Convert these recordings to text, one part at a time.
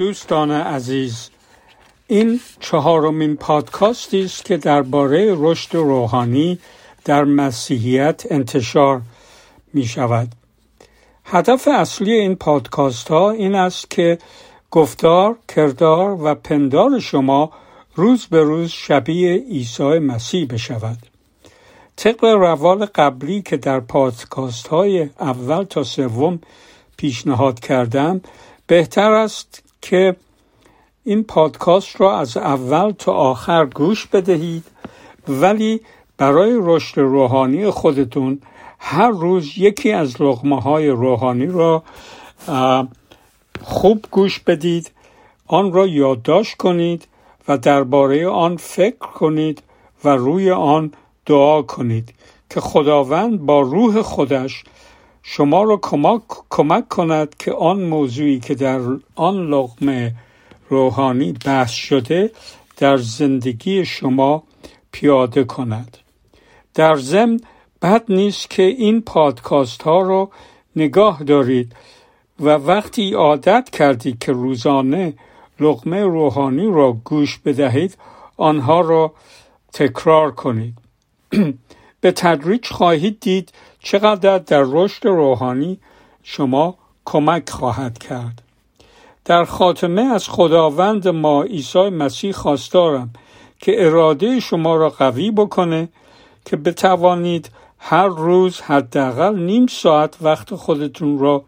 دوستان عزیز این چهارمین پادکاستی است که درباره رشد روحانی در مسیحیت انتشار می شود هدف اصلی این پادکاست ها این است که گفتار، کردار و پندار شما روز به روز شبیه عیسی مسیح بشود. طبق روال قبلی که در پادکاست های اول تا سوم پیشنهاد کردم بهتر است که این پادکست را از اول تا آخر گوش بدهید ولی برای رشد روحانی خودتون هر روز یکی از لغمه های روحانی را خوب گوش بدید آن را یادداشت کنید و درباره آن فکر کنید و روی آن دعا کنید که خداوند با روح خودش شما را کمک, کمک کند که آن موضوعی که در آن لغمه روحانی بحث شده در زندگی شما پیاده کند. در ضمن بد نیست که این پادکاست ها رو نگاه دارید و وقتی عادت کردید که روزانه لغمه روحانی را گوش بدهید آنها را تکرار کنید. به تدریج خواهید دید چقدر در رشد روحانی شما کمک خواهد کرد. در خاتمه از خداوند ما عیسی مسیح خواستارم که اراده شما را قوی بکنه که بتوانید هر روز حداقل نیم ساعت وقت خودتون را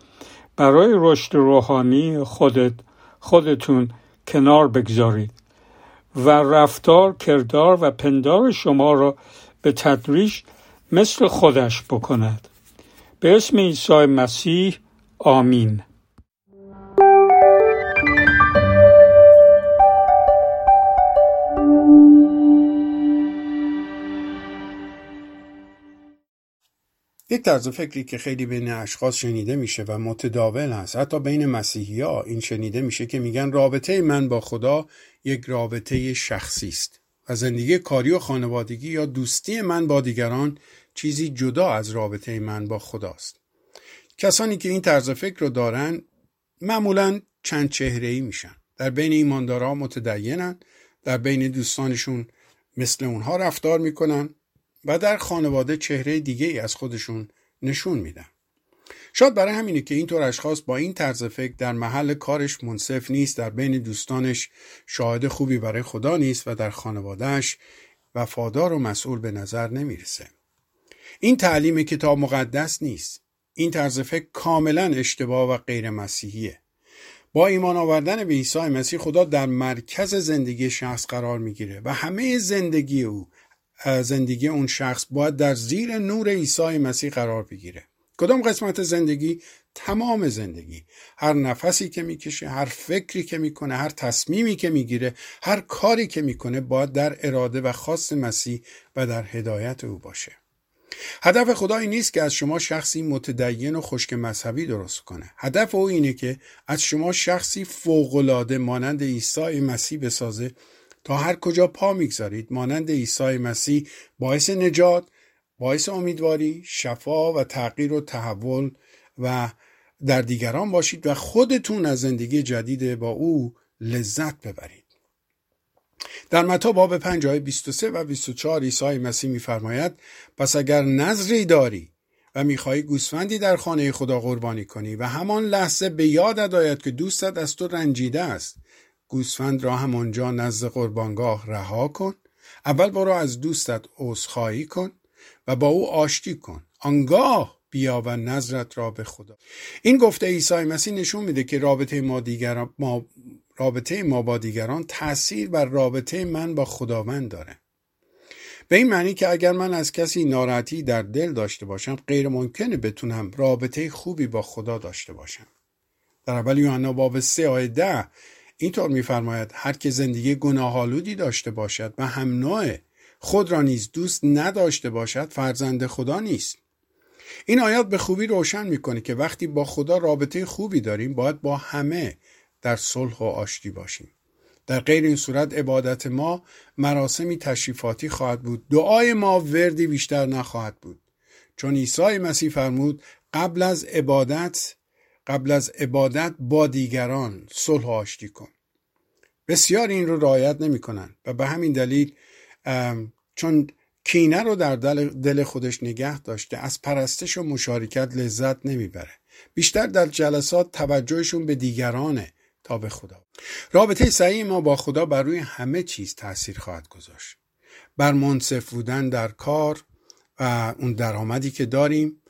برای رشد روحانی خودت خودتون کنار بگذارید و رفتار کردار و پندار شما را به تدریج مثل خودش بکند. به اسم عیسی مسیح آمین. یک طرز فکری که خیلی بین اشخاص شنیده میشه و متداول هست حتی بین مسیحی ها این شنیده میشه که میگن رابطه من با خدا یک رابطه شخصی است. و زندگی کاری و خانوادگی یا دوستی من با دیگران چیزی جدا از رابطه من با خداست کسانی که این طرز فکر رو دارن معمولا چند چهره ای میشن در بین ایماندارا متدینن در بین دوستانشون مثل اونها رفتار می‌کنن و در خانواده چهره دیگه ای از خودشون نشون میدن. شاید برای همینه که اینطور اشخاص با این طرز فکر در محل کارش منصف نیست در بین دوستانش شاهد خوبی برای خدا نیست و در خانوادهش وفادار و مسئول به نظر نمی‌رسه. این تعلیم کتاب مقدس نیست. این طرز فکر کاملا اشتباه و غیر مسیحیه. با ایمان آوردن به عیسی مسیح خدا در مرکز زندگی شخص قرار می‌گیره و همه زندگی او زندگی اون شخص باید در زیر نور عیسی مسیح قرار بگیره کدام قسمت زندگی تمام زندگی هر نفسی که می‌کشه هر فکری که می‌کنه هر تصمیمی که می‌گیره هر کاری که می‌کنه باید در اراده و خواست مسیح و در هدایت او باشه هدف خدایی نیست که از شما شخصی متدین و خشک مذهبی درست کنه. هدف او اینه که از شما شخصی فوقالعاده مانند عیسی مسیح بسازه تا هر کجا پا می‌گذارید. مانند عیسی مسیح باعث نجات باعث امیدواری شفا و تغییر و تحول و در دیگران باشید و خودتون از زندگی جدید با او لذت ببرید. در متا باب 5 آیه 23 و 24 عیسی مسیح میفرماید پس اگر نظری داری و می‌خواهی گوسفندی در خانه خدا قربانی کنی و همان لحظه به یاد آید که دوستت از تو رنجیده است گوسفند را همانجا نزد قربانگاه رها کن اول برو از دوستت عذرخواهی کن و با او آشتی کن آنگاه بیا و نظرت را به خدا. این گفته عیسی مسیح نشون میده که رابطه ما دیگران ما رابطه ما با دیگران تاثیر بر رابطه من با خداوند داره. به این معنی که اگر من از کسی ناراحتی در دل داشته باشم غیر ممکنه بتونم رابطه خوبی با خدا داشته باشم. در اول یوحنا باب 3 آیه 10 اینطور میفرماید هر که زندگی گناهالودی داشته باشد و هم نوع خود را نیز دوست نداشته باشد فرزند خدا نیست. این آیات به خوبی روشن می‌کنه که وقتی با خدا رابطه خوبی داریم باید با همه در صلح و آشتی باشیم. در غیر این صورت عبادت ما مراسمی تشریفاتی خواهد بود. دعای ما وردی بیشتر نخواهد بود. چون عیسی مسیح فرمود قبل از عبادت قبل از عبادت با دیگران صلح آشتی کن. بسیار این رو رعایت نمی‌کنن و به همین دلیل چون کینه رو در دل خودش نگه داشته از پرستش و مشارکت لذت نمی‌بره. بیشتر در جلسات توجهشون به دیگرانه. تا به خدا. رابطه صحیح ما با خدا بر روی همه چیز تاثیر خواهد گذاشت. بر منصف بودن در کار و اون درآمدی که داریم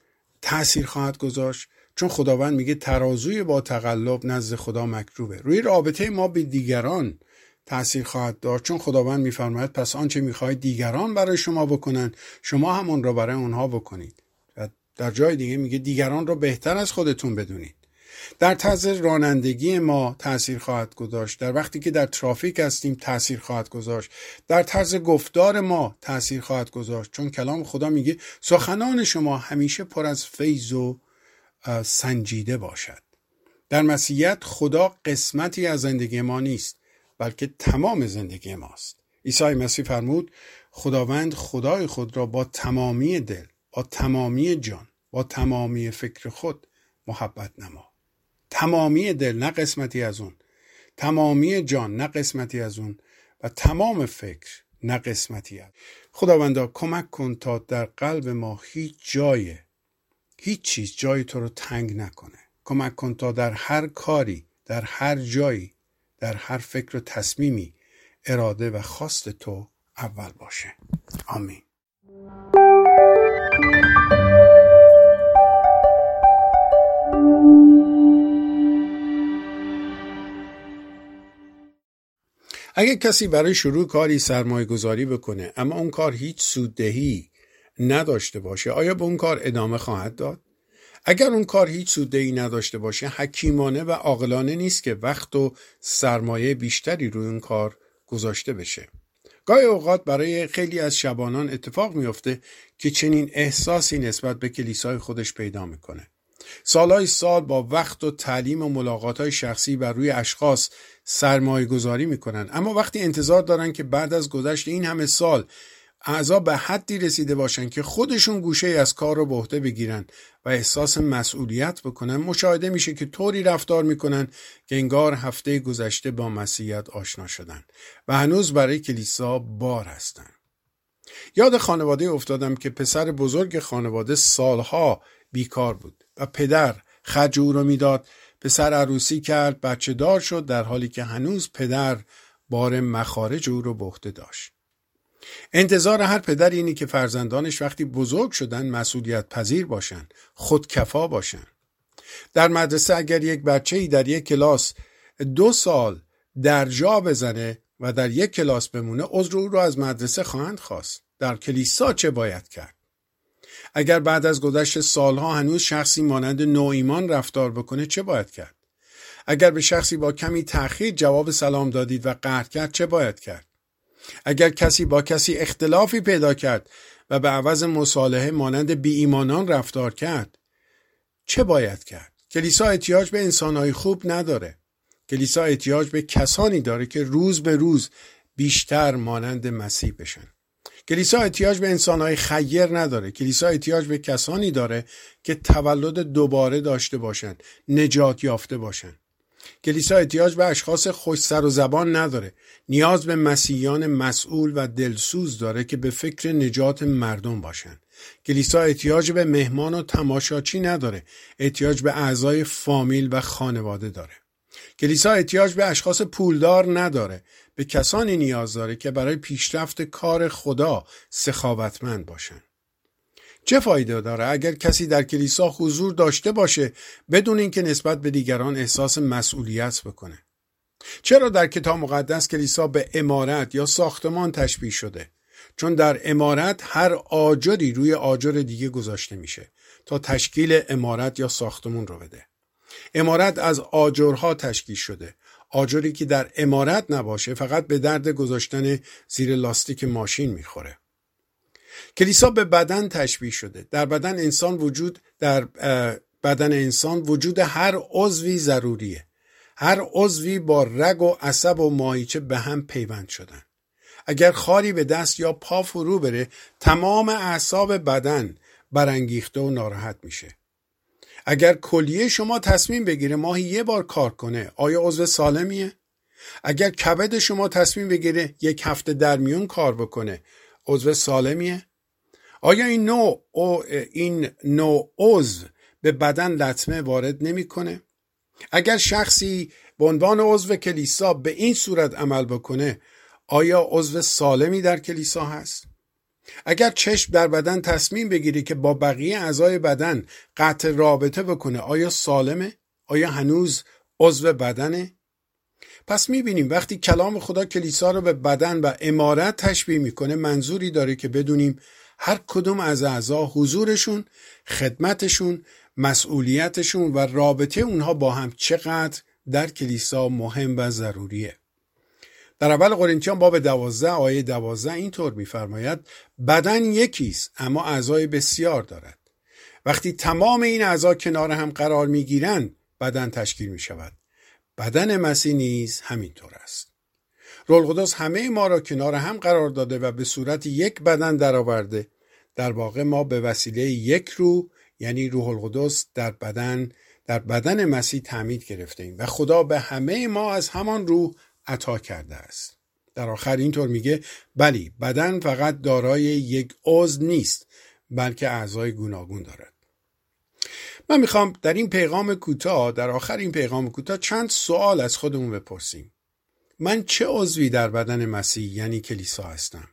تاثیر خواهد گذاشت چون خداوند میگه ترازوی با تقلب نزد خدا مکروبه. روی رابطه ما به دیگران تاثیر خواهد داشت چون خداوند میفرماید پس آنچه می‌خواهید دیگران برای شما بکنند شما همون را برای اونها بکنید. در جای دیگه میگه دیگران را بهتر از خودتون بدونید. در طرز رانندگی ما تاثیر خواهد گذاشت. در وقتی که در ترافیک هستیم تاثیر خواهد گذاشت. در طرز گفتار ما تاثیر خواهد گذاشت. چون کلام خدا میگه سخنان شما همیشه پر از فیض و سنجیده باشد. در مسیحیت خدا قسمتی از زندگی ما نیست بلکه تمام زندگی ماست. عیسی مسیح فرمود خداوند خدای خود را با تمامی دل با تمامی جان با تمامی فکر خود محبت نما. تمامی دل نه قسمتی از اون تمامی جان نه قسمتی از اون و تمام فکر نه قسمتی از. خداوندا کمک کن تا در قلب ما هیچ جای هیچ چیز جای تو رو تنگ نکنه. کمک کن تا در هر کاری در هر جایی در هر فکر و تصمیمی اراده و خواست تو اول باشه. آمین. اگر کسی برای شروع کاری سرمایه گذاری بکنه اما اون کار هیچ سوددهی نداشته باشه آیا به اون کار ادامه خواهد داد؟ اگر اون کار هیچ سوددهی نداشته باشه حکیمانه و عاقلانه نیست که وقت و سرمایه بیشتری روی اون کار گذاشته بشه گاهی اوقات برای خیلی از شبانان اتفاق میفته که چنین احساسی نسبت به کلیسای خودش پیدا می‌کنه سالهای سال با وقت و تعلیم و ملاقات های شخصی بر روی اشخاص سرمایه گذاری می‌کنن. اما وقتی انتظار دارن که بعد از گذشت این همه سال اعضا به حدی رسیده باشن که خودشون گوشه از کار رو به عهده بگیرن و احساس مسئولیت بکنن مشاهده میشه که طوری رفتار می‌کنن که انگار هفته گذشته با مسیحیت آشنا شدن و هنوز برای کلیسا بار هستن. یاد خانواده افتادم که پسر بزرگ خانواده سالها بیکار بود. و پدر خرج او رو می‌داد. پسر عروسی کرد بچه دار شد در حالی که هنوز پدر بار مخارج او رو به عهده داشت. انتظار هر پدر اینی که فرزندانش وقتی بزرگ شدن مسئولیت پذیر باشن خودکفا باشن. در مدرسه اگر یک بچه ای در یک کلاس دو سال در جا بزنه و در یک کلاس بمونه عذر او رو از مدرسه خواهند خواست. در کلیسا چه باید کرد؟ اگر بعد از گذشت سالها هنوز شخصی مانند نوایمان رفتار بکنه چه باید کرد؟ اگر به شخصی با کمی تأخیر جواب سلام دادید و قهر کرد چه باید کرد؟ اگر کسی با کسی اختلافی پیدا کرد و به عوض مصالحه مانند بی ایمانان رفتار کرد چه باید کرد؟ کلیسا احتیاج به انسانهای خوب نداره. کلیسا احتیاج به کسانی داره که روز به روز بیشتر مانند مسیح بشن. کلیسا احتیاج به انسانهای خیر نداره. کلیسا احتیاج به کسانی داره که تولد دوباره داشته باشند نجات یافته باشند. کلیسا احتیاج به اشخاص خوش سر و زبان نداره. نیاز به مسیحیان مسئول و دلسوز داره که به فکر نجات مردم باشند. کلیسا احتیاج به مهمان و تماشاچی نداره. احتیاج به اعضای فامیل و خانواده داره. کلیسا احتیاج به اشخاص پولدار نداره. به کسانی نیاز داره که برای پیشرفت کار خدا سخاوتمند باشند چه فایده داره اگر کسی در کلیسا حضور داشته باشه بدون اینکه نسبت به دیگران احساس مسئولیت بکنه؟ چرا در کتاب مقدس کلیسا به امارت یا ساختمان تشبیه شده؟ چون در امارت هر آجری روی آجر دیگه گذاشته میشه تا تشکیل امارت یا ساختمون رو بده. امارت از آجرها تشکیل شده آجری که در امارت نباشه فقط به درد گذاشتن زیر لاستیک ماشین می‌خوره. کلیسا به بدن تشبیه شده. در بدن انسان وجود در بدن انسان وجود هر عضوی ضروریه. هر عضوی با رگ و عصب و ماهیچه به هم پیوند شدن. اگر خاری به دست یا پا فرو بره تمام اعصاب بدن برانگیخته و ناراحت میشه. اگر کلیه شما تصمیم بگیره ماهی یه بار کار کنه آیا عضو سالمیه؟ اگر کبد شما تصمیم بگیره یک هفته در میون کار بکنه عضو سالمیه؟ آیا این نوع این نوع عضو به بدن لطمه وارد نمی‌کنه؟ اگر شخصی به عنوان عضو کلیسا به این صورت عمل بکنه آیا عضو سالمی در کلیسا هست؟ اگر چشم در بدن تصمیم بگیری که با بقیه اعضای بدن قطع رابطه بکنه آیا سالمه؟ آیا هنوز عضو بدنه؟ پس می‌بینیم وقتی کلام خدا کلیسا رو به بدن و امارت تشبیه می‌کنه منظوری داره که بدونیم هر کدوم از اعضا حضورشون خدمتشون مسئولیتشون و رابطه اونها با هم چقدر در کلیسا مهم و ضروریه در اول قرنتیان باب دوازده آیه دوازده اینطور میفرماید بدن یکیست اما اعضای بسیار دارد. وقتی تمام این اعضا کنار هم قرار می‌گیرند بدن تشکیل می شود بدن مسیح نیز همینطور است. رول قدس همه ما را کنار هم قرار داده و به صورت یک بدن درآورده. در واقع ما به وسیله یک روح یعنی روح القدس در بدن در بدن مسیح تعمید گرفته ایم و خدا به همه ما از همان روح عطا کرده است. در آخر اینطور میگه بلی بدن فقط دارای یک عضو نیست بلکه اعضای گوناگون دارد. من می‌خوام در این پیغام کوتاه در آخر این پیغام کوتاه چند سوال از خودمون بپرسیم. من چه عضوی در بدن مسیح یعنی کلیسا هستم؟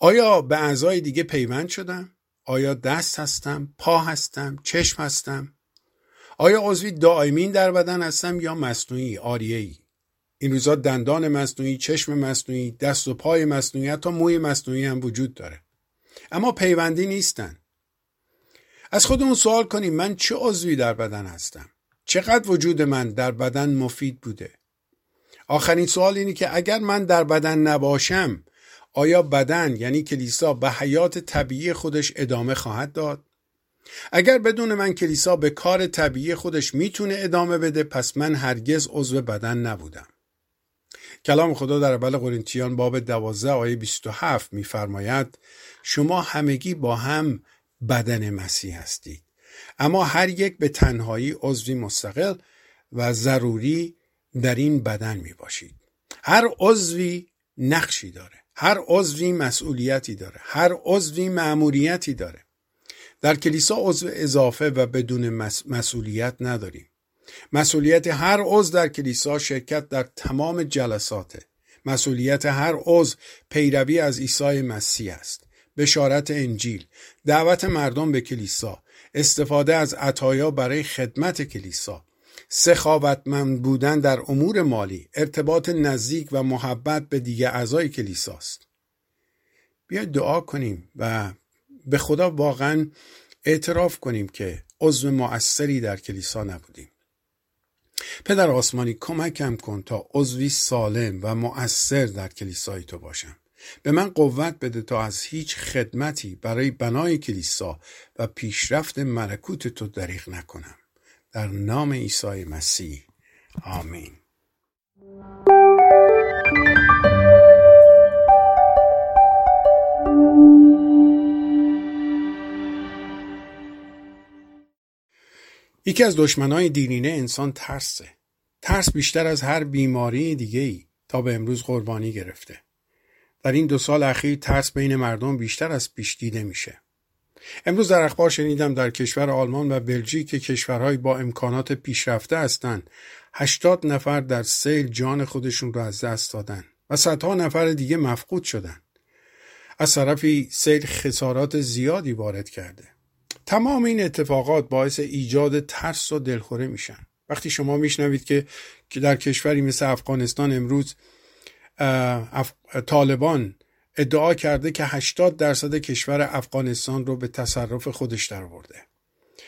آیا به اعضای دیگه پیوند شدم؟ آیا دست هستم؟ پا هستم؟ چشم هستم؟ آیا عضوی دائمین در بدن هستم یا مصنوعی آریه‌ای این روزا دندان مصنوعی چشم مصنوعی دست و پای مصنوعی حتی موی مصنوعی هم وجود داره. اما پیوندی نیستن. از خودمون سوال کنیم من چه عضوی در بدن هستم؟ چقدر وجود من در بدن مفید بوده؟ آخرین سوال اینه که اگر من در بدن نباشم آیا بدن یعنی کلیسا به حیات طبیعی خودش ادامه خواهد داد؟ اگر بدون من کلیسا به کار طبیعی خودش می‌تونه ادامه بده پس من هرگز عضو بدن نبودم. کلام خدا در اول قرنتیان باب 12 آیه 27 میفرماید شما همگی با هم بدن مسیح هستید. اما هر یک به تنهایی عضوی مستقل و ضروری در این بدن می باشید هر عضوی نقشی داره هر عضوی مسئولیتی داره هر عضوی مأموریتی داره. در کلیسا عضو اضافه و بدون مسئولیت نداریم. مسئولیت هر عضو در کلیسا شرکت در تمام جلساته. مسئولیت هر عضو پیروی از عیسی مسیح است. بشارت انجیل. دعوت مردم به کلیسا. استفاده از عطایا برای خدمت کلیسا. سخاوتمند بودن در امور مالی. ارتباط نزدیک و محبت به دیگه اعضای کلیساست بیاید دعا کنیم و به خدا واقعا اعتراف کنیم که عضو مؤثری در کلیسا نبودیم. پدر آسمانی کمکم کن تا عضوی سالم و مؤثر در کلیسای تو باشم. به من قوت بده تا از هیچ خدمتی برای بنای کلیسا و پیشرفت ملکوت تو دریغ نکنم. در نام عیسی مسیح. آمین. یکی از دشمنای دینینه انسان ترسه. ترس بیشتر از هر بیماری دیگه ای تا به امروز قربانی گرفته. در این دو سال اخیر ترس بین مردم بیشتر از پیش دیده میشه. امروز در اخبار شنیدم در کشور آلمان و بلژیک که کشورهای با امکانات پیشرفته هستند 80 نفر در سیل جان خودشون رو از دست دادن و صدها نفر دیگه مفقود شدن. از طرفی سیل خسارات زیادی وارد کرده. تمام این اتفاقات باعث ایجاد ترس و دلخوره میشن وقتی شما میشنوید که در کشوری مثل افغانستان امروز طالبان ادعا کرده که 80 درصد کشور افغانستان رو به تصرف خودش درآورده.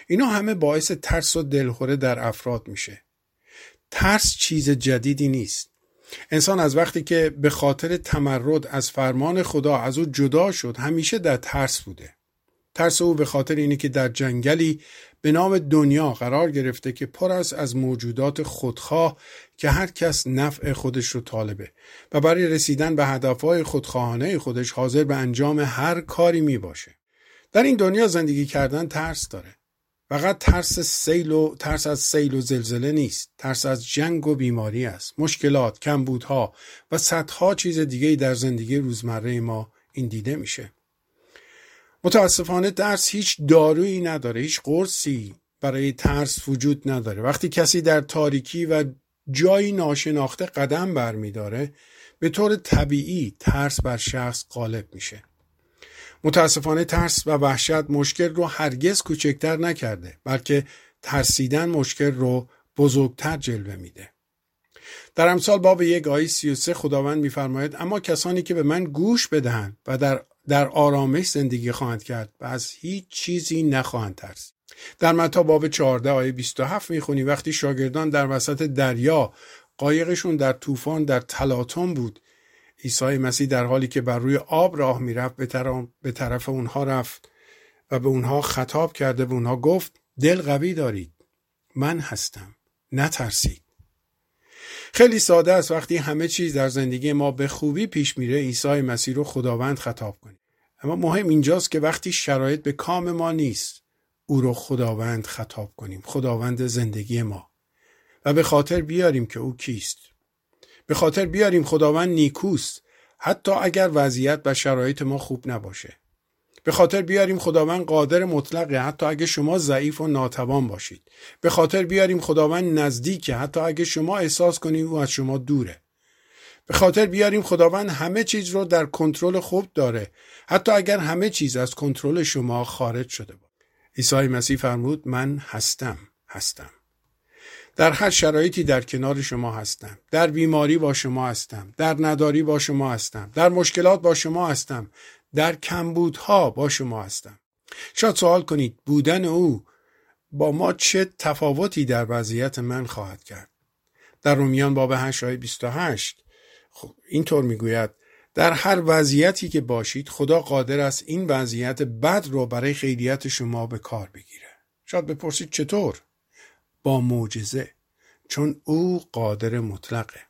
اینا همه باعث ترس و دلخوره در افراد میشه. ترس چیز جدیدی نیست. انسان از وقتی که به خاطر تمرد از فرمان خدا از او جدا شد همیشه در ترس بوده. ترس او به خاطر اینه که در جنگلی به نام دنیا قرار گرفته که پر است از موجودات خودخواه که هر کس نفع خودش رو طالبه و برای رسیدن به هدفهای خودخواهانه خودش حاضر به انجام هر کاری می باشه. در این دنیا زندگی کردن ترس داره. فقط ترس سیل و ترس از سیل و زلزله نیست ترس از جنگ و بیماری است مشکلات کمبودها و صدها چیز دیگه در زندگی روزمره ما این دیده میشه متاسفانه ترس هیچ دارویی نداره هیچ قرصی برای ترس وجود نداره. وقتی کسی در تاریکی و جایی ناشناخته قدم برمیداره به طور طبیعی ترس بر شخص غالب میشه. متاسفانه ترس و وحشت مشکل رو هرگز کوچکتر نکرده بلکه ترسیدن مشکل رو بزرگتر جلوه میده. در امثال باب یک آیه 33 خداوند میفرماید اما کسانی که به من گوش بدهند و در در آرامش زندگی خواهند کرد و از هیچ چیزی نخواهند ترس. در متا باب 14 آیه 27 می‌خونی وقتی شاگردان در وسط دریا قایقشون در طوفان در تلاطم بود عیسی مسیح در حالی که بر روی آب راه می‌رفت به به طرف اونها رفت و به اونها خطاب کرده به اونها گفت دل قوی دارید من هستم نترسید. خیلی ساده است. وقتی همه چیز در زندگی ما به خوبی پیش میره عیسی مسیح رو خداوند خطاب کنیم. اما مهم اینجاست که وقتی شرایط به کام ما نیست او رو خداوند خطاب کنیم. خداوند زندگی ما. و به خاطر بیاریم که او کیست. به خاطر بیاریم خداوند نیکوست. حتی اگر وضعیت و شرایط ما خوب نباشه. به خاطر بیاریم خداوند قادر مطلقه حتی اگه شما ضعیف و ناتوان باشید. به خاطر بیاریم خداوند نزدیکه حتی اگه شما احساس کنید او از شما دوره. به خاطر بیاریم خداوند همه چیز رو در کنترل خوب داره حتی اگر همه چیز از کنترل شما خارج شده بود عیسی مسیح فرمود من هستم هستم. در هر شرایطی در کنار شما هستم. در بیماری با شما هستم. در نداری با شما هستم. در مشکلات با شما هستم. در کمبودها با شما هستم. شاید سوال کنید بودن او با ما چه تفاوتی در وضعیت من خواهد کرد؟ در رومیان باب 8 آیه 28 خب اینطور می‌گوید در هر وضعیتی که باشید خدا قادر است این وضعیت بد رو برای خیریت شما به کار بگیره شاید بپرسید چطور؟ با معجزه چون او قادر مطلقه.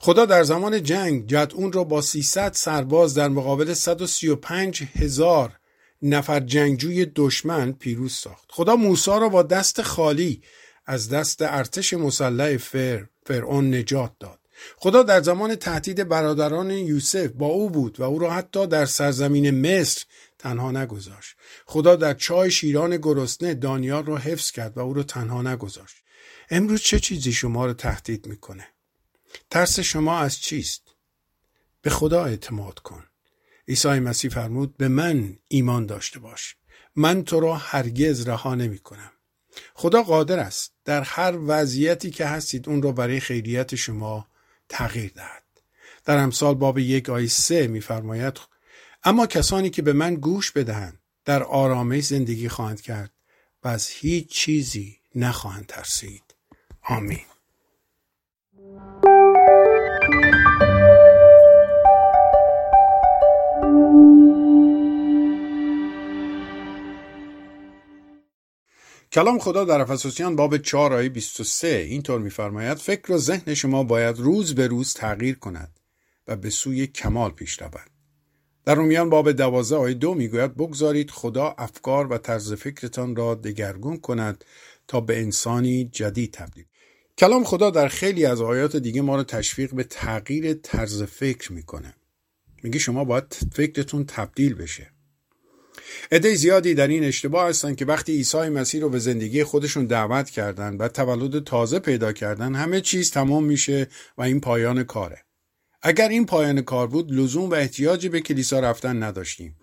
خدا در زمان جنگ اون را با 300 سرباز در مقابل 135 هزار نفر جنگجوی دشمن پیروز ساخت. خدا موسی را با دست خالی از دست ارتش مسلح فر فرعون نجات داد. خدا در زمان تهدید برادران یوسف با او بود و او را حتی در سرزمین مصر تنها نگذاشت. خدا در چای شیران گرسنه دانیال را حفظ کرد و او را تنها نگذاشت. امروز چه چیزی شما را تهدید می‌کنه ترس شما از چیست؟ به خدا اعتماد کن. عیسی مسیح فرمود به من ایمان داشته باش. من تو را هرگز رها نمی کنم. خدا قادر است در هر وضعیتی که هستید اون را برای خیریت شما تغییر دهد. در امثال باب یک آیه سه میفرماید اما کسانی که به من گوش بدهند در آرامش زندگی خواهند کرد و از هیچ چیزی نخواهند ترسید. آمین. کلام خدا در افسوسیان باب 4 آیه 23 اینطور میفرماید فکر و ذهن شما باید روز به روز تغییر کند و به سوی کمال پیش رود. در رومیان باب 12 آیه 2 می‌گوید بگذارید خدا افکار و طرز فکرتان را دگرگون کند تا به انسانی جدید تبدیل کلام خدا در خیلی از آیات دیگه ما رو تشویق به تغییر طرز فکر می‌کنه. میگه شما باید فکرتون تبدیل بشه. عده زیادی در این اشتباه هستن که وقتی عیسی مسیح رو به زندگی خودشون دعوت کردن و تولد تازه پیدا کردن همه چیز تمام میشه و این پایان کاره. اگر این پایان کار بود لزوم و احتیاجی به کلیسا رفتن نداشتیم.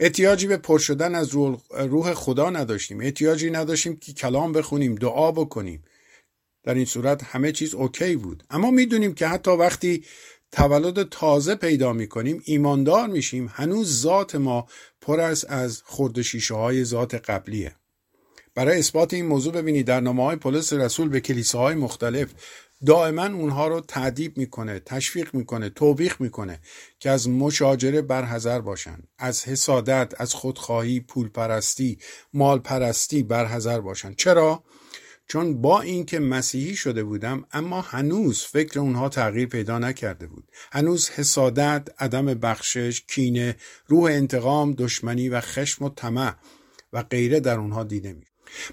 احتیاجی به پر شدن از روح خدا نداشتیم. احتیاجی نداشتیم که کلام بخونیم دعا بکنیم. در این صورت همه چیز اوکی بود. اما می‌دونیم که حتی وقتی تولد تازه پیدا می‌کنیم ایماندار میشیم. هنوز ذات ما پر است از خورد شیشه های ذات قبلیه. برای اثبات این موضوع ببینید در نامه های پولس رسول به کلیساهای مختلف دائما اونها رو تعدیب می‌کنه تشویق می‌کنه توبیخ می‌کنه که از مشاجره برحذر باشن از حسادت از خودخواهی پول پرستی مال پرستی برحذر باشن. چرا؟ چون با اینکه مسیحی شده بودم اما هنوز فکر اونها تغییر پیدا نکرده بود. هنوز حسادت عدم بخشش کینه روح انتقام دشمنی و خشم و طمع و غیره در اونها دیده می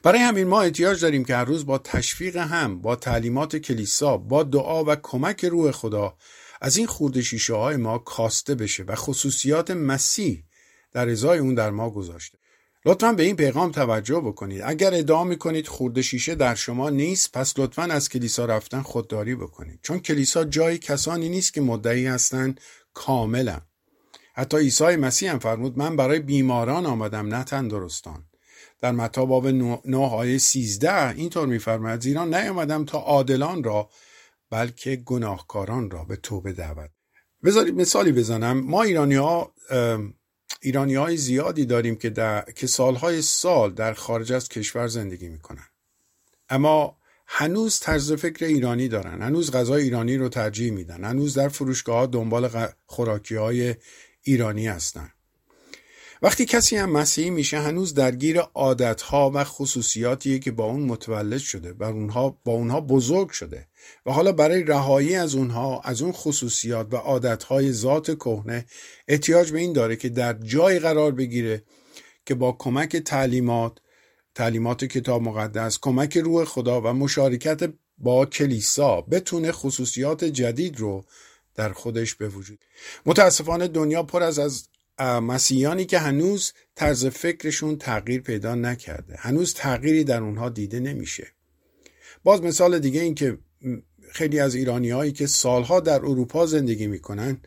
برای همین ما احتیاج داریم که هر روز با تشویق هم با تعلیمات کلیسا با دعا و کمک روح خدا از این خورده شیشه های ما کاسته بشه و خصوصیات مسیح در ازای اون در ما گذاشته. لطفا به این پیغام توجه بکنید. اگر ادعا می‌کنید خورده شیشه در شما نیست پس لطفا از کلیسا رفتن خودداری بکنید. چون کلیسا جای کسانی نیست که مدعی هستند کاملا. حتی عیسی مسیح هم فرمود من برای بیماران آمدم نه تندرستان در متا باب 9 آیه 13 اینطور میفرماید زیرا نیامدم تا عادلان را بلکه گناهکاران را به توبه دعوت. بذارید مثالی بزنم. ما ایرانی ها ایرانی های زیادی داریم که, در... که سالهای سال در خارج از کشور زندگی می‌کنن. اما هنوز طرز فکر ایرانی دارن. هنوز غذای ایرانی رو ترجیح میدن. هنوز در فروشگاه دنبال خوراکی های ایرانی هستن. وقتی کسی هم مسیحی میشه هنوز درگیر عادتها و خصوصیاتیه که با اون متولد شده بر اونها با اونها بزرگ شده. و حالا برای رهایی از اونها از اون خصوصیات و عادتهای ذات کهنه احتیاج به این داره که در جای قرار بگیره که با کمک تعلیمات تعلیمات کتاب مقدس کمک روح خدا و مشارکت با کلیسا بتونه خصوصیات جدید رو در خودش به وجود متاسفانه دنیا پر از از مسیحیانی که هنوز طرز فکرشون تغییر پیدا نکرده. هنوز تغییری در اونها دیده نمیشه. باز مثال دیگه این که خیلی از ایرانی هایی که سالها در اروپا زندگی می‌کنن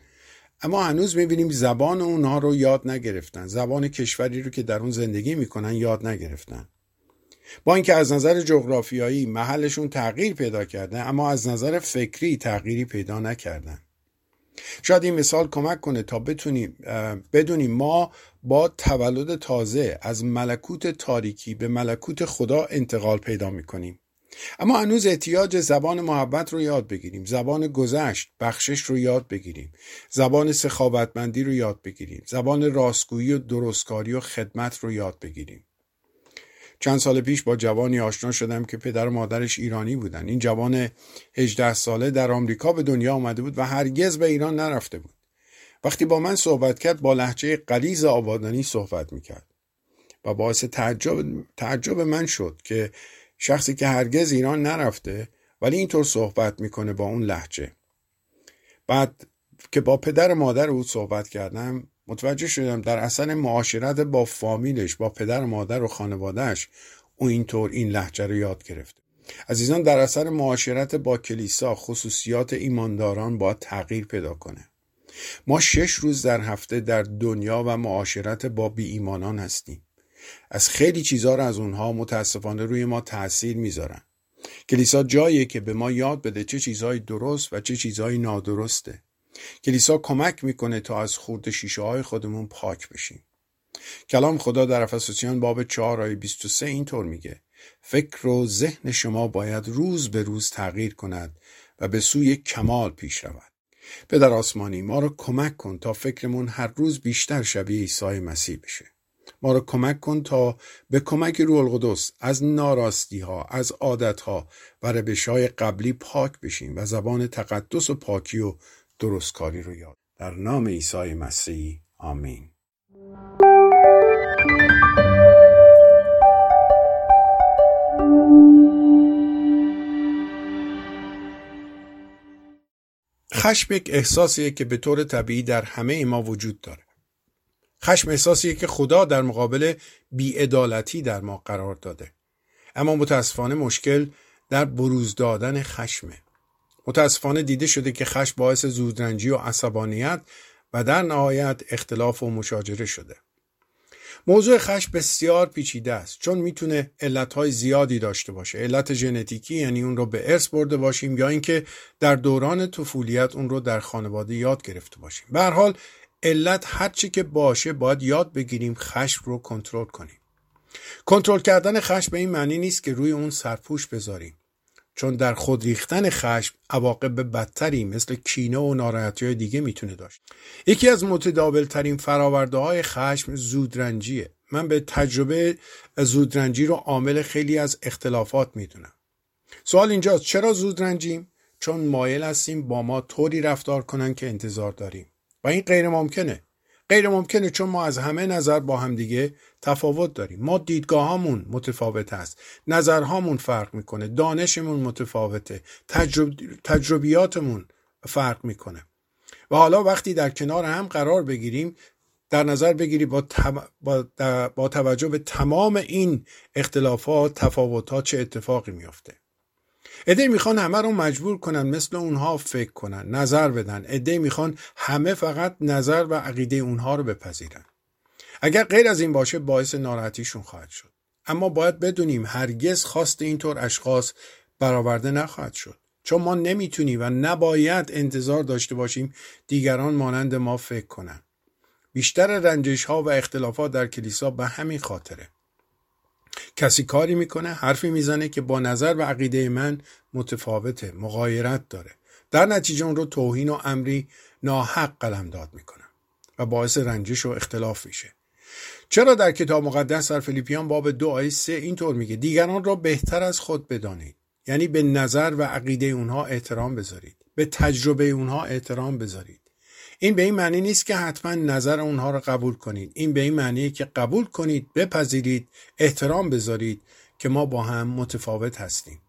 اما هنوز می‌بینیم زبان اونها رو یاد نگرفتن. زبان کشوری رو که در اون زندگی می‌کنن یاد نگرفتن. با اینکه از نظر جغرافیایی محلشون تغییر پیدا کرده اما از نظر فکری تغییری پیدا نکردن. شاید این مثال کمک کنه تا بتونیم بدونیم ما با تولد تازه از ملکوت تاریکی به ملکوت خدا انتقال پیدا می‌کنیم. اما هنوز احتیاج زبان محبت رو یاد بگیریم. زبان گذشت بخشش رو یاد بگیریم. زبان سخاوتمندی رو یاد بگیریم. زبان راستگویی و درستکاری و خدمت رو یاد بگیریم. چند سال پیش با جوانی آشنا شدم که پدر و مادرش ایرانی بودن. این جوان 18 ساله در آمریکا به دنیا آمده بود و هرگز به ایران نرفته بود. وقتی با من صحبت کرد با لحجه قلیز آبادانی صحبت می‌کرد و باعث تعجب, تعجب من شد که شخصی که هرگز ایران نرفته ولی اینطور صحبت می‌کنه با اون لحجه. بعد که با پدر مادر او صحبت کردم متوجه شدم در اصل معاشرت با فامیلش با پدر مادر و خانوادهش او اینطور این لحجه رو یاد گرفته. عزیزان در اثر معاشرت با کلیسا خصوصیات ایمانداران با تغییر پیدا کنه. ما شش روز در هفته در دنیا و معاشرت با بی ایمانان هستیم. از خیلی چیزها رو از اونها متاسفانه روی ما تاثیر می‌ذارن. کلیسا جاییه که به ما یاد بده چه چیزهایی درست و چه چیزهایی نادرسته. کلیسا کمک می‌کنه تا از خورد شیشه های خودمون پاک بشیم. کلام خدا در افسوسیان باب 4 آیه 23 اینطور میگه. فکر و ذهن شما باید روز به روز تغییر کند و به سوی کمال پیش رود. پدر آسمانی ما رو کمک کن تا فکرمون هر روز بیشتر شبیه عیسی مسیح بشه. ما رو کمک کن تا به کمک روح القدس از ناراستی ها از عادت ها و روش های قبلی پاک بشیم و زبان تقدس و پاکی و درستکاری رو یاد. در نام عیسی مسیح آمین. خشم یک احساسیه که به طور طبیعی در همه ما وجود داره. خشم احساسیه که خدا در مقابل بیعدالتی در ما قرار داده. اما متاسفانه مشکل در بروز دادن خشمه. متاسفانه دیده شده که خشم باعث زودرنجی و عصبانیت و در نهایت اختلاف و مشاجره شده. موضوع خشم بسیار پیچیده است چون می‌تونه علتهای زیادی داشته باشه. علت ژنتیکی یعنی اون رو به ارث برده باشیم یا اینکه در دوران طفولیت اون رو در خانواده یاد گرفته باشیم. به حال علت هرچی که باشه باید یاد بگیریم خشم رو کنترل کنیم. کنترل کردن خشم به این معنی نیست که روی اون سرپوش بذاریم. چون در خود ریختن خشم عواقب بدتری مثل کینه و ناراحتی های دیگه می‌تونه داشت. یکی از متداول ترین فراورده های خشم زودرنجیه. من به تجربه زودرنجی رو عامل خیلی از اختلافات می‌دونم. سوال اینجاست چرا زودرنجیم؟ چون مایل هستیم با ما طوری رفتار کنن که انتظار داریم. و این غیر ممکنه. غیر ممکنه چون ما از همه نظر با همدیگه تفاوت داریم. ما دیدگاهامون متفاوت است. نظرهامون فرق می‌کنه. دانشمون متفاوته. تجرب... تجربیاتمون فرق می‌کنه. و حالا وقتی در کنار هم قرار بگیریم در نظر بگیری با, با... با توجه به تمام این اختلافات تفاوتات چه اتفاقی میافته؟ عده می‌خوان همه رو مجبور کنن مثل اونها فکر کنن نظر بدن. عده می‌خوان همه فقط نظر و عقیده اونها رو بپذیرن. اگر غیر از این باشه باعث ناراحتیشون خواهد شد. اما باید بدونیم هرگز خواست اینطور اشخاص برآورده نخواهد شد. چون ما نمی‌تونیم و نباید انتظار داشته باشیم دیگران مانند ما فکر کنن. بیشتر رنجش ها و اختلافات در کلیسا به همین خاطره. کسی کاری می‌کنه حرفی می‌زنه که با نظر و عقیده من متفاوته مغایرت داره. در نتیجه اون رو توهین و امری ناحق قلم داد می‌کنه و باعث رنجش و اختلاف میشه. چرا در کتاب مقدس در فیلیپیان باب دو آیه سه اینطور میگه؟ دیگران را بهتر از خود بدانید. یعنی به نظر و عقیده اونها احترام بذارید. به تجربه اونها احترام بذارید. این به این معنی نیست که حتما نظر اونها رو قبول کنید. این به این معنی که قبول کنید بپذیرید احترام بذارید که ما با هم متفاوت هستیم.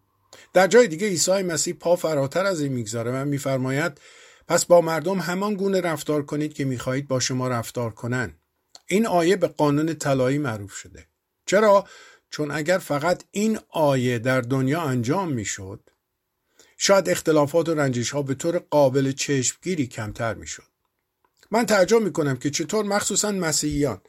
در جای دیگه عیسی مسیح پا فراتر از این می‌گذاره و میفرماید پس با مردم همان گونه رفتار کنید که می‌خواهید با شما رفتار کنند این آیه به قانون طلایی معروف شده. چرا؟ چون اگر فقط این آیه در دنیا انجام می‌شد شاید اختلافات و رنجش ها به طور قابل چشمگیری کمتر می‌شد. من تعجب می‌کنم که چطور مخصوصا مسیحیان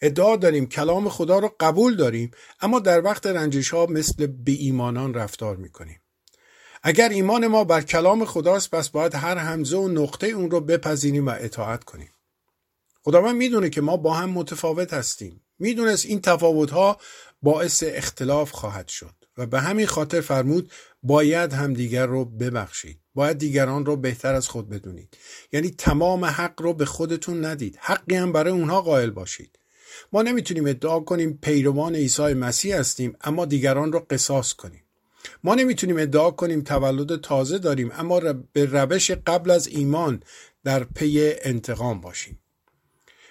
ادعا داریم کلام خدا رو قبول داریم اما در وقت رنجش ها مثل به ایمانان رفتار می‌کنیم. اگر ایمان ما بر کلام خداست پس باید هر همزه و نقطه اون رو بپذیریم و اطاعت کنیم. خداوند می‌دونه که ما با هم متفاوت هستیم. می‌دونست این تفاوت ها باعث اختلاف خواهد شد. و به همین خاطر فرمود باید همدیگر رو ببخشید. باید دیگران رو بهتر از خود بدونید. یعنی تمام حق رو به خودتون ندید. حقی هم برای اونها قائل باشید. ما نمی‌تونیم ادعا کنیم پیروان عیسی مسیح هستیم اما دیگران رو قصاص کنیم. ما نمی‌تونیم ادعا کنیم تولد تازه داریم اما به روش قبل از ایمان در پی انتقام باشیم.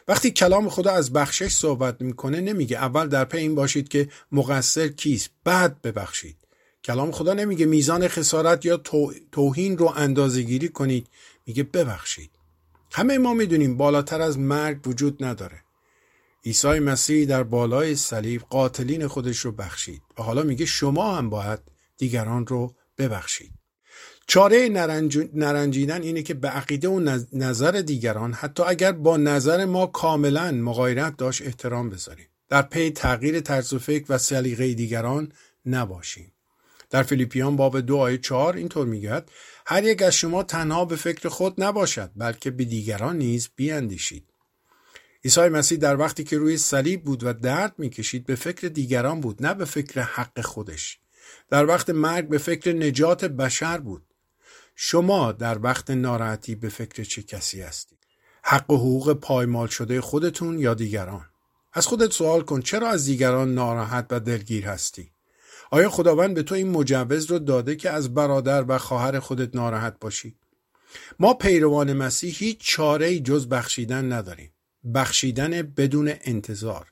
وقتی کلام خدا از بخشش صحبت می‌کنه نمیگه اول در پی این باشید که مقصر کیست بعد ببخشید. کلام خدا نمیگه میزان خسارت یا توهین رو اندازه گیری کنید میگه ببخشید. همه ما می‌دونیم بالاتر از مرگ وجود نداره. عیسی مسیح در بالای صلیب قاتلین خودش رو بخشید و حالا میگه شما هم باید دیگران رو ببخشید. چاره نرنج... نرنجیدن اینه که به عقیده و نظر دیگران حتی اگر با نظر ما کاملا مغایرت داشت احترام بذاریم. در پی تغییر طرز و فکر و سلیقه دیگران نباشیم. در فیلیپیان باب دو آیه چهار اینطور می‌گوید هر یک از شما تنها به فکر خود نباشد بلکه به دیگران نیز بیاندیشید. عیسی مسیح در وقتی که روی صلیب بود و درد می‌کشید به فکر دیگران بود نه به فکر حق خودش. در وقت مرگ به فکر نجات بشر بود. شما در وقت ناراحتی به فکر چه کسی هستید حق و حقوق پایمال شده خودتون یا دیگران؟ از خودت سوال کن چرا از دیگران ناراحت و دلگیر هستی؟ آیا خداوند به تو این مجوز رو داده که از برادر و خواهر خودت ناراحت باشی؟ ما پیروان مسیح هیچ چاره جز بخشیدن نداریم. بخشیدن بدون انتظار.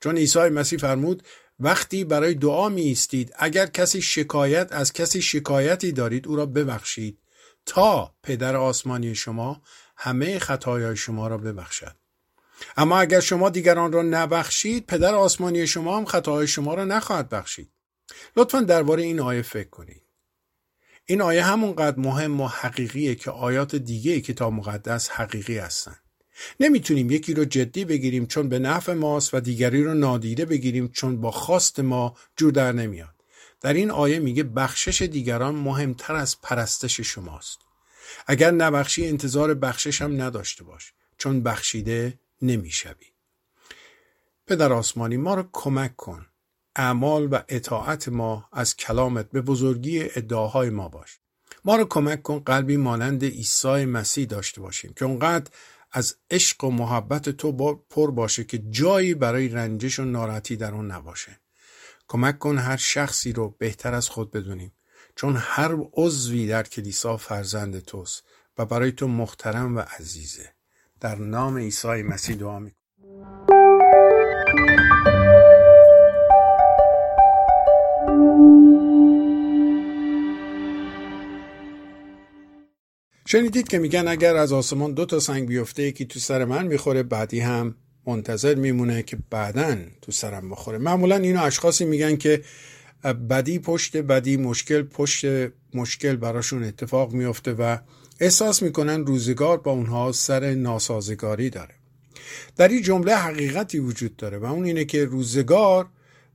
چون عیسی مسیح فرمود وقتی برای دعا می ایستید اگر کسی شکایت از کسی شکایتی دارید او را ببخشید تا پدر آسمانی شما همه خطایای شما را ببخشد. اما اگر شما دیگران را نبخشید پدر آسمانی شما هم خطاهای شما را نخواهد بخشید. لطفا درباره این آیه فکر کنید. این آیه همونقدر مهم و حقیقیه که آیات دیگه کتاب مقدس حقیقی هستند. نمی‌تونیم یکی رو جدی بگیریم چون به نفع ماست و دیگری رو نادیده بگیریم چون با خواست ما جور در نمیاد. در این آیه میگه بخشش دیگران مهمتر از پرستش شماست. اگر نبخشی انتظار بخشش هم نداشته باش چون بخشیده نمی‌شوی. پدر آسمانی ما رو کمک کن. اعمال و اطاعت ما از کلامت به بزرگی ادعاهای ما باش. ما رو کمک کن قلبی مانند عیسی مسیح داشته باشیم که اونقدر از عشق و محبت تو پر باشه که جایی برای رنجش و ناراحتی در اون نباشه. کمک کن هر شخصی رو بهتر از خود بدونیم. چون هر عضوی در کلیسا فرزند توست و برای تو محترم و عزیزه. در نام عیسی مسیح دعا می شنیدید که میگن اگر از آسمان دو تا سنگ بیفته یکی تو سر من می‌خوره بعدی هم منتظر میمونه که بعدا تو سرم بخوره. معمولا اینو اشخاصی میگن که بدی پشت بدی مشکل پشت مشکل براشون اتفاق میفته و احساس می‌کنن روزگار با اونها سر ناسازگاری داره. در این جمله حقیقتی وجود داره و اون اینه که روزگار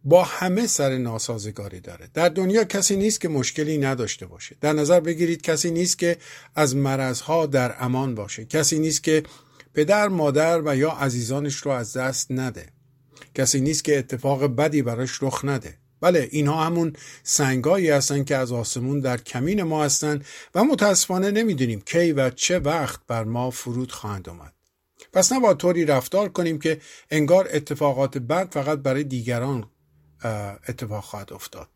با همه سر ناسازگاری داره. در دنیا کسی نیست که مشکلی نداشته باشه. در نظر بگیرید کسی نیست که از مرضها در امان باشه. کسی نیست که پدر مادر و یا عزیزانش رو از دست نده. کسی نیست که اتفاق بدی براش رخ نده. بله اینها همون سنگایی هستن که از آسمون در کمین ما هستن و متاسفانه نمی‌دونیم کی و چه وقت بر ما فرود خواهند آمد. پس نباید طوری رفتار کنیم که انگار اتفاقات بد فقط برای دیگران اتفاق خواهد افتاد.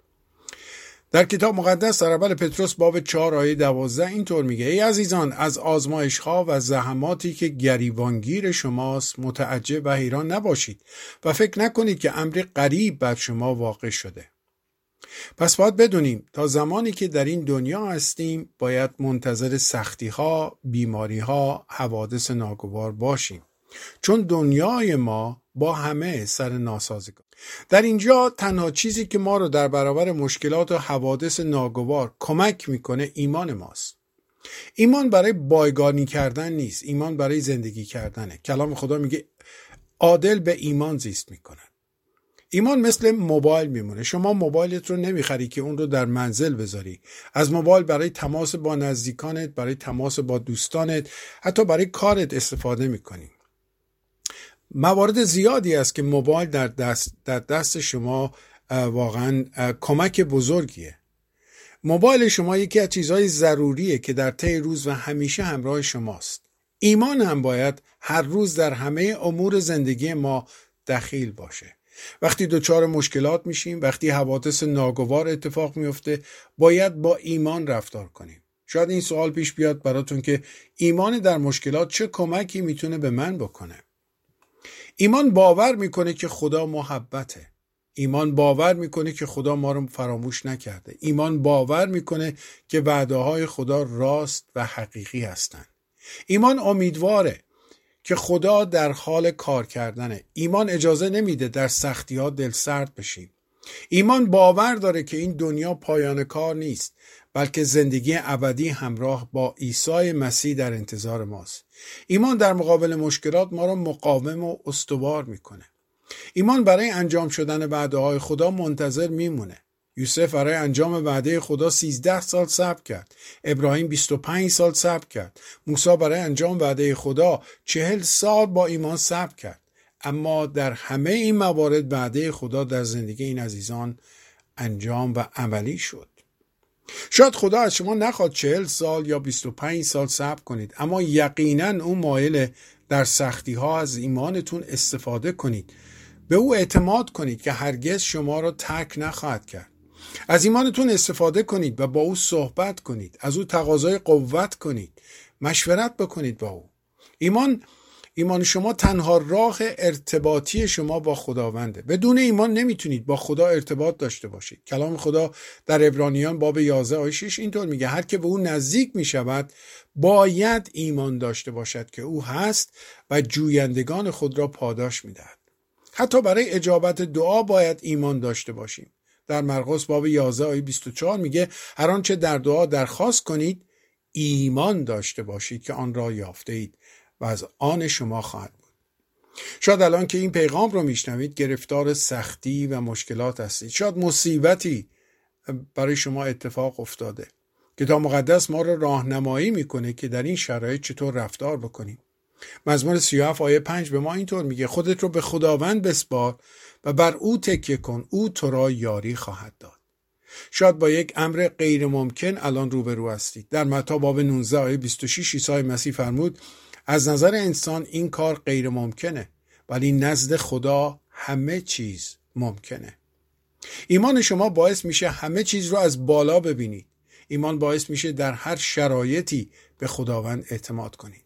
در کتاب مقدس در اول پتروس باب 4 آیه 12 اینطور میگه ای عزیزان از آزمایش ها و زحماتی که گریبانگیر شماست متعجب و حیران نباشید و فکر نکنید که امری قریب بر شما واقع شده. پس باید بدونیم تا زمانی که در این دنیا هستیم باید منتظر سختی ها، بیماری ها، حوادث ناگوار باشیم. چون دنیای ما با همه سر ناسازگار در اینجا تنها چیزی که ما رو در برابر مشکلات و حوادث ناگوار کمک می‌کنه ایمان ماست. ایمان برای بایگانی کردن نیست ایمان برای زندگی کردنه. کلام خدا میگه عادل به ایمان زیست می‌کنن ایمان مثل موبایل میمونه. شما موبایلت رو نمی‌خری که اون رو در منزل بذاری. از موبایل برای تماس با نزدیکانت برای تماس با دوستانت حتی برای کارت استفاده می‌کنی. موارد زیادی است که موبایل در دست, در دست شما واقعا کمک بزرگیه. موبایل شما یکی از چیزهای ضروریه که در طی روز و همیشه همراه شماست. ایمان هم باید هر روز در همه امور زندگی ما دخیل باشه. وقتی دچار مشکلات میشیم وقتی حوادث ناگوار اتفاق میفته باید با ایمان رفتار کنیم. شاید این سوال پیش بیاد براتون که ایمان در مشکلات چه کمکی می‌تونه به من بکنه. ایمان باور می‌کنه که خدا محبته. ایمان باور می‌کنه که خدا ما رو فراموش نکرده. ایمان باور می‌کنه که وعده های خدا راست و حقیقی هستند. ایمان امیدواره که خدا در حال کار کردنه. ایمان اجازه نمیده در سختی ها دل سرد بشیم. ایمان باور داره که این دنیا پایان کار نیست. بلکه زندگی ابدی همراه با عیسی مسیح در انتظار ماست. ایمان در مقابل مشکلات ما را مقاوم و استوار می‌کنه. ایمان برای انجام شدن وعده های خدا منتظر میمونه. یوسف برای انجام وعده خدا 13 سال صبر کرد. ابراهیم 25 سال صبر کرد. موسی برای انجام وعده خدا 40 سال با ایمان صبر کرد. اما در همه این موارد وعده خدا در زندگی این عزیزان انجام و عملی شد. شاید خدا از شما نخواد چهل سال یا 25 سال صبر کنید اما یقینا اون مایل در سختی ها از ایمانتون استفاده کنید. به او اعتماد کنید که هرگز شما را ترک نخواهد کرد. از ایمانتون استفاده کنید و با او صحبت کنید. از او تقاضای قوت کنید. مشورت بکنید با او. ایمان ایمان شما تنها راه ارتباطی شما با خداونده. بدون ایمان نمی‌تونید با خدا ارتباط داشته باشید. کلام خدا در ابرانیان باب 11 آیه 6 اینطور میگه هر که به او نزدیک می‌شود باید ایمان داشته باشد که او هست و جویندگان خود را پاداش می‌دهد. حتی برای اجابت دعا باید ایمان داشته باشیم. در مرقس باب 11 آیه 24 میگه هر آنچه در دعا درخواست کنید ایمان داشته باشید که آن را یافته اید و از آن شما خواهد بود. شاید الان که این پیغام رو میشنوید گرفتار سختی و مشکلات هستید. شاید مصیبتی برای شما اتفاق افتاده کتاب مقدس ما رو راهنمایی می‌کنه که در این شرایط چطور رفتار بکنیم. مزمور 37 آیه 5 به ما اینطور میگه خودت رو به خداوند بسپار و بر او تکیه کن او تو را یاری خواهد داد. شاید با یک امر غیر ممکن الان روبرو هستید. در متا باب 19 آیه 26 عیسی مسیح فرمود از نظر انسان این کار غیر ممکنه ولی نزد خدا همه چیز ممکنه. ایمان شما باعث میشه همه چیز رو از بالا ببینید. ایمان باعث میشه در هر شرایطی به خداوند اعتماد کنید.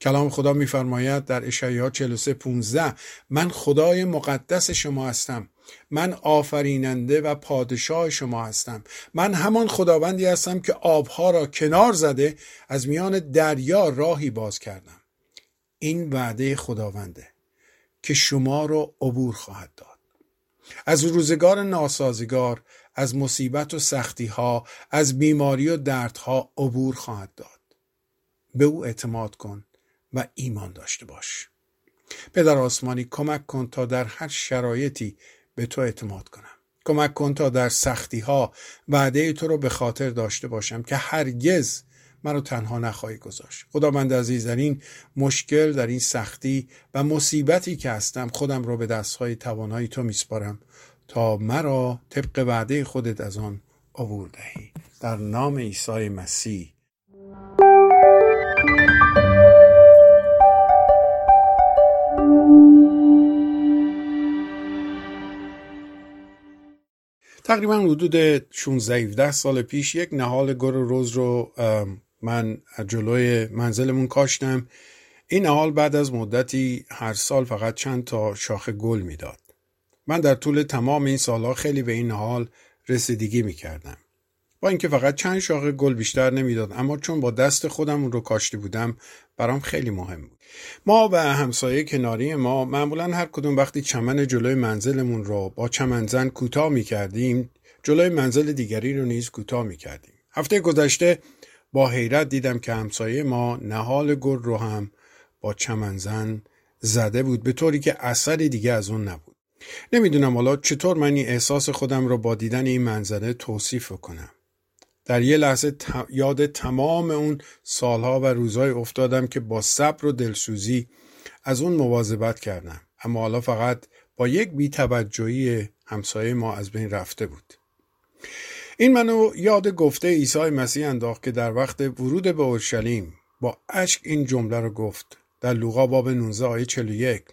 کلام خدا میفرماید در اشعیا 43 15 من خدای مقدس شما هستم. من آفریننده و پادشاه شما هستم. من همان خداوندی هستم که آبها را کنار زده از میان دریا راهی باز کردم. این وعده خداونده که شما را عبور خواهد داد. از روزگار ناسازگار از مصیبت و سختی ها از بیماری و دردها عبور خواهد داد. به او اعتماد کن و ایمان داشته باش. پدر آسمانی کمک کن تا در هر شرایطی به تو اعتماد کنم. کمک کن تا در سختی ها وعده تو رو به خاطر داشته باشم که هرگز منو تنها نخواهی گذاشت. خداوند عزیز در این مشکل در این سختی و مصیبتی که هستم خودم رو به دستهای توانایی تو میسپارم تا مرا طبق وعده خودت از آن عبور دهی. در نام عیسی مسیح. تقریبا حدود 16 17 سال پیش یک نهال گر روز رو من جلوی منزلمون کاشتم. این نهال بعد از مدتی هر سال فقط چند تا شاخه گل می‌داد. من در طول تمام این سالها خیلی به این نهال رسیدگی می‌کردم. با اینکه فقط چند شاخه گل بیشتر نمی‌داد اما چون با دست خودم اون رو کاشته بودم برام خیلی مهم بود. ما و همسایه کناری ما معمولا هر کدوم وقتی چمن جلوی منزلمون رو با چمنزن کوتاه می کردیم جلوی منزل دیگری رو نیز کوتاه می کردیم هفته گذشته با حیرت دیدم که همسایه ما نهال گل رو هم با چمنزن زده بود به طوری که اثری دیگه از اون نبود. نمی‌دونم حالا چطور من این احساس خودم رو با دیدن این منظره توصیف کنم. در یه لحظه یاد تمام اون سالها و روزهای افتادم که با صبر و دلسوزی از اون مواظبت کردم. اما حالا فقط با یک بیتوجهی همسایه ما از بین رفته بود. این منو یاد گفته عیسی مسیح انداخت که در وقت ورود به اورشلیم با اشک این جمله رو گفت در لوقا باب 19 آیه 41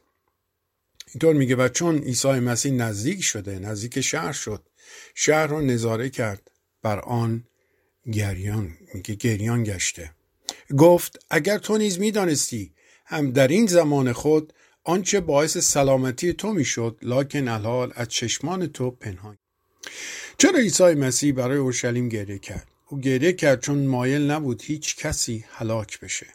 اینطور میگه و چون عیسی مسیح نزدیک شده نزدیک شهر شد شهر رو نظاره کرد بر آن گریان میگه گریان گشته. گفت اگر تو نیز می‌دانستی هم در این زمان خود آنچه باعث سلامتی تو می‌شد لاکن الحال از چشمان تو پنهان. چرا عیسی مسیح برای اورشلیم گریه کرد؟ او گریه کرد چون مایل نبود هیچ کسی هلاک بشه.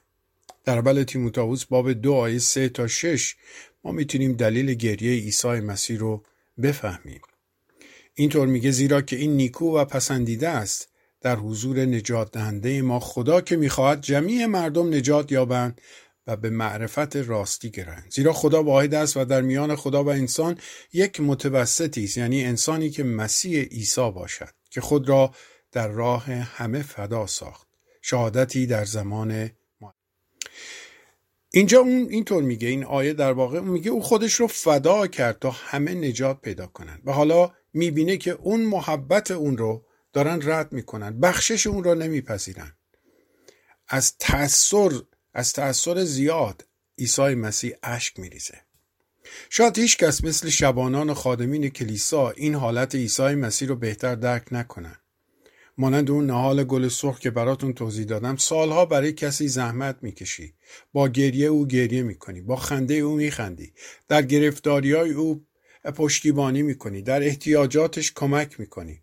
در اول تیموتائوس باب دو آیه سه تا شش ما می‌تونیم دلیل گریه عیسی مسیح رو بفهمیم. اینطور میگه زیرا که این نیکو و پسندیده است در حضور نجات دهنده ما خدا که می‌خواهد جمیع مردم نجات یابند به معرفت راستی گرند زیرا خدا واحد است و در میان خدا و انسان یک متوسطی است یعنی انسانی که مسیح عیسی باشد که خود را در راه همه فدا ساخت. شهادتی در زمان ما. اینجا اون اینطور میگه این آیه در واقع میگه او خودش رو فدا کرد تا همه نجات پیدا کنند. و حالا می‌بینه که اون محبت اون رو دارن رد می‌کنن بخشش اون را نمیپذیرن. از تأثیر از تأثیر زیاد عیسی مسیح اشک میریزه. شاید هیچ کس مثل شبانان و خادمین کلیسا این حالت عیسی مسیح رو بهتر درک نکنن. مانند اون نهال گل سرخ که براتون توضیح دادم سالها برای کسی زحمت می‌کشی. با گریه او گریه می‌کنی با خنده او میخندی. در گرفتاری های او پشتیبانی می‌کنی در احتیاجاتش کمک می‌کنی.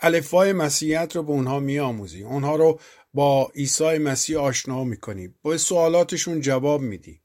الفای مسیحیت رو به اونها میآموزی. اونها رو با عیسی مسیح آشنا می‌کنی. با سوالاتشون جواب میدی.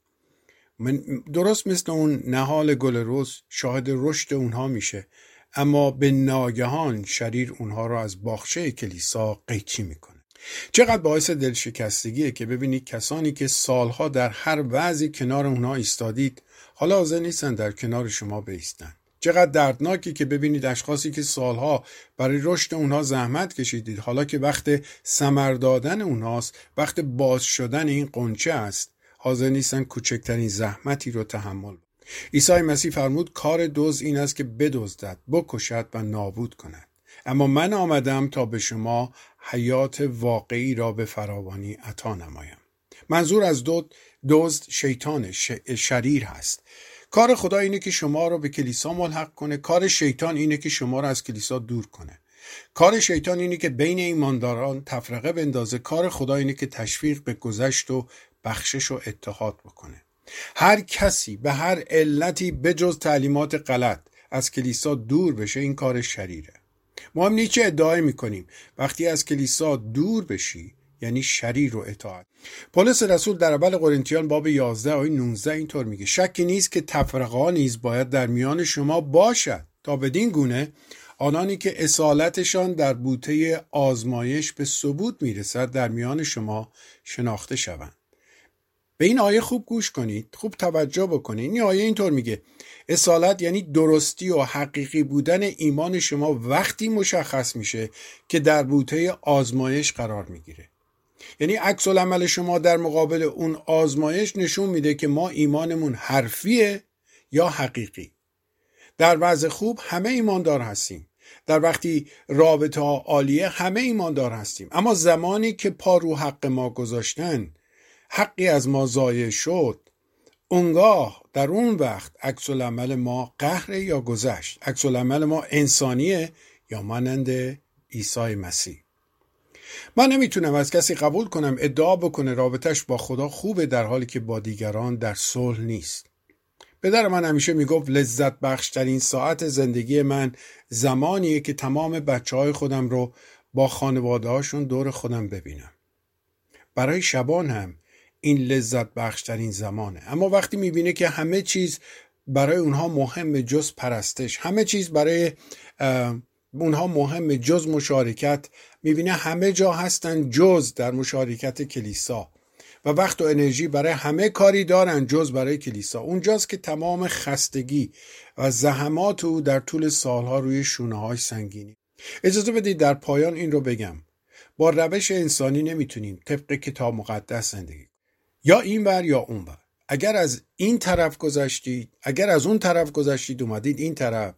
من درست مثل اون نهال گل روز شاهد رشد اونها میشه اما به ناگهان شریر اونها رو از باخچه کلیسا قیچی می‌کنه. چقدر باعث دلشکستگیه که ببینید کسانی که سالها در هر وضعی کنار اونها ایستادید حالا حاضر نیستن در کنار شما بیستن. چقدر دردناکی که ببینید اشخاصی که سالها برای رشد اونها زحمت کشیدید. حالا که وقت سمر دادن اونهاست وقت باز شدن این قنچه است حاضر نیستن کوچکترین زحمتی رو تحمل عیسی مسیح فرمود کار دوز این است که بدزدد بکشد و نابود کند. اما من آمدم تا به شما حیات واقعی را به فراوانی عطا نمایم. منظور از دو دزد شیطان شریر هست. کار خدا اینه که شما رو به کلیسا ملحق کنه. کار شیطان اینه که شما رو از کلیسا دور کنه. کار شیطان اینه که بین ایمانداران تفرقه بندازه. کار خدا اینه که تشویق به گذشت و بخشش و اتحاد بکنه. هر کسی به هر علتی بجز تعلیمات غلط از کلیسا دور بشه این کار شریره. ما هم نیچه ادعای می‌کنیم. وقتی از کلیسا دور بشی یعنی شریر و اطاعت. پولس رسول در اول قرنتیان باب 11 آیه 19 اینطور میگه شکی نیست که تفرقه نیز باید در میان شما باشد. تا بدین گونه آنانی که اصالتشان در بوته آزمایش به ثبوت می‌رسد در میان شما شناخته شوند. به این آیه خوب گوش کنید خوب توجه بکنید. این آیه اینطور میگه اصالت یعنی درستی و حقیقی بودن ایمان شما وقتی مشخص میشه که در بوته آزمایش قرار می‌گیره. یعنی عکس عمل شما در مقابل اون آزمایش نشون میده که ما ایمانمون حرفیه یا حقیقی. در وضع خوب همه ایماندار هستیم. در وقتی رابطه ها عالیه همه ایماندار هستیم. اما زمانی که پا رو حق ما گذاشتن حقی از ما ضایع شد اونگاه در اون وقت عکس العمل ما قهر یا گذشت؟ عکس العمل ما انسانیه یا مانند عیسی مسیح؟ من نمی‌تونم از کسی قبول کنم ادعا بکنه رابطش با خدا خوبه در حالی که با دیگران در صلح نیست. پدر من همیشه می‌گفت لذت بخشترین ساعت زندگی من زمانیه که تمام بچه های خودم رو با خانواده هاشون دور خودم ببینم. برای شبان هم این لذت بخشترین زمانه. اما وقتی می‌بینه که همه چیز برای اونها مهم جز پرستش همه چیز برای اونها مهم جز مشارکت. می‌بینه همه جا هستن جز در مشارکت کلیسا. و وقت و انرژی برای همه کاری دارن جز برای کلیسا. اونجاست که تمام خستگی و زحمات او در طول سالها روی شونه های سنگینی. اجازه بدید در پایان این رو بگم. با روش انسانی نمی‌تونیم طبق کتاب مقدس زندگی یا این ور یا اون ور. اگر از این طرف گذشتید اگر از اون طرف گذشتید اومدید این طرف.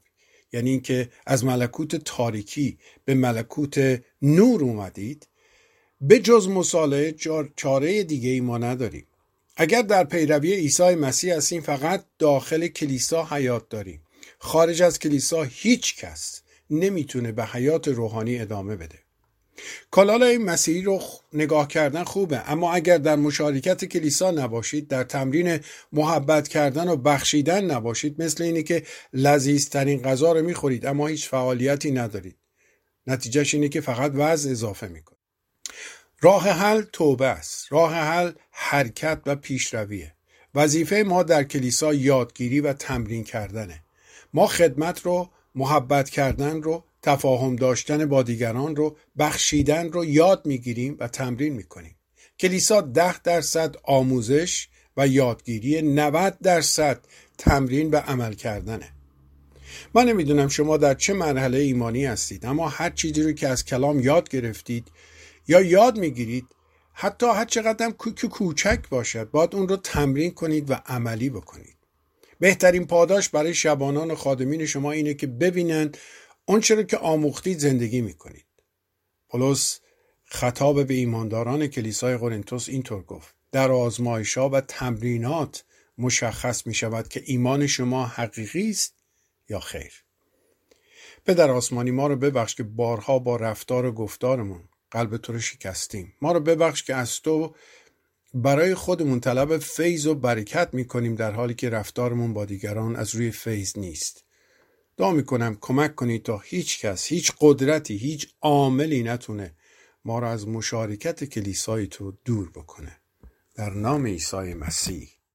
یعنی اینکه از ملکوت تاریکی به ملکوت نور اومدید به جز مصالحه چاره دیگه ای ما نداریم. اگر در پیروی عیسی مسیح هستیم فقط داخل کلیسا حیات داریم. خارج از کلیسا هیچ کس نمی‌تونه به حیات روحانی ادامه بده. کالال مسیحی رو نگاه کردن خوبه اما اگر در مشارکت کلیسا نباشید در تمرین محبت کردن و بخشیدن نباشید مثل اینه که لذیذترین غذا رو می‌خورید اما هیچ فعالیتی ندارید. نتیجهش اینه که فقط وضع اضافه می‌کنید راه حل توبه است. راه حل حرکت و پیشرویه. وظیفه ما در کلیسا یادگیری و تمرین کردنه. ما خدمت رو محبت کردن رو تفاهم داشتن با دیگران رو بخشیدن رو یاد می‌گیریم و تمرین می‌کنیم. کلیسا ده درصد آموزش و یادگیری 90 درصد تمرین و عمل کردنه. من نمی‌دونم شما در چه مرحله ایمانی هستید اما هر چیزی رو که از کلام یاد گرفتید یا یاد می‌گیرید حتی هر چقدر کوک کوچک باشد باید اون رو تمرین کنید و عملی بکنید. بهترین پاداش برای شبانان و خادمین شما اینه که ببینند آنچه که آموختید زندگی می‌کنید. پولس خطاب به ایمانداران کلیسای قرنتوس اینطور گفت. در آزمایش و تمرینات مشخص می شود که ایمان شما حقیقی است یا خیر. پدر آسمانی ما رو ببخش که بارها با رفتار و گفتارمون قلب تو رو شکستیم. ما رو ببخش که از تو برای خودمون طلب فیض و برکت می کنیم در حالی که رفتارمون با دیگران از روی فیض نیست. دعا می‌کنم کمک کنید تا هیچ کس هیچ قدرتی هیچ عاملی نتونه ما را از مشارکت کلیسای تو دور بکنه. در نام عیسی مسیح.